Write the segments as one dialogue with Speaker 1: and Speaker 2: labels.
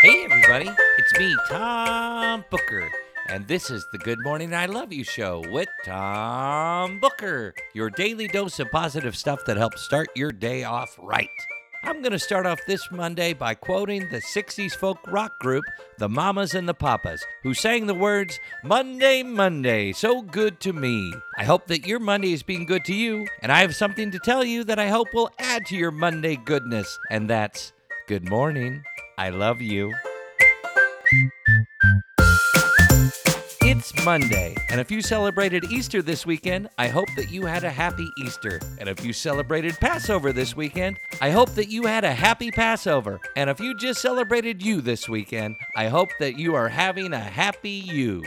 Speaker 1: Hey, everybody, it's me, Tom Booker, and this is the Good Morning I Love You show with Tom Booker, your daily dose of positive stuff that helps start your day off right. I'm going to start off this Monday by quoting the 60s folk rock group, the Mamas and the Papas, who sang the words, Monday, Monday, so good to me. I hope that your Monday is being good to you, and I have something to tell you that I hope will add to your Monday goodness, and that's good morning. I love you. It's Monday, and if you celebrated Easter this weekend, I hope that you had a happy Easter. And if you celebrated Passover this weekend, I hope that you had a happy Passover. And if you just celebrated you this weekend, I hope that you are having a happy you.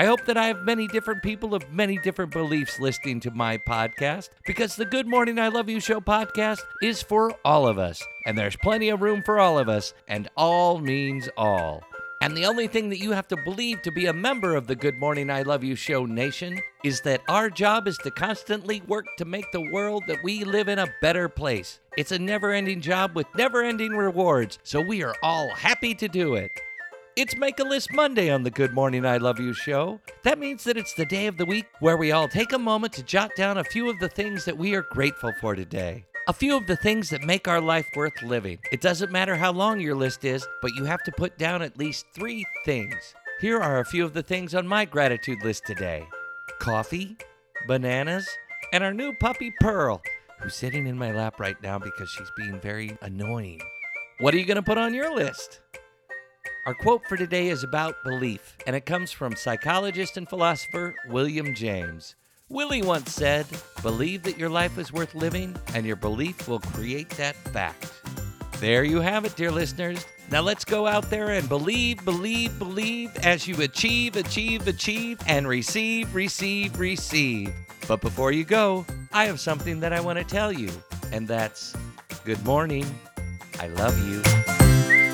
Speaker 1: I hope that I have many different people of many different beliefs listening to my podcast because the Good Morning I Love You Show podcast is for all of us. And there's plenty of room for all of us, and all means all. And the only thing that you have to believe to be a member of the Good Morning I Love You Show Nation is that our job is to constantly work to make the world that we live in a better place. It's a never ending job with never ending rewards, so we are all happy to do it. It's Make a List Monday on the Good Morning I Love You show. That means that it's the day of the week where we all take a moment to jot down a few of the things that we are grateful for today. A few of the things that make our life worth living. It doesn't matter how long your list is, but you have to put down at least three things. Here are a few of the things on my gratitude list today coffee, bananas, and our new puppy Pearl, who's sitting in my lap right now because she's being very annoying. What are you going to put on your list? Our quote for today is about belief, and it comes from psychologist and philosopher William James. Willie once said, Believe that your life is worth living, and your belief will create that fact. There you have it, dear listeners. Now let's go out there and believe, believe, believe as you achieve, achieve, achieve, and receive, receive, receive. But before you go, I have something that I want to tell you, and that's good morning. I love you.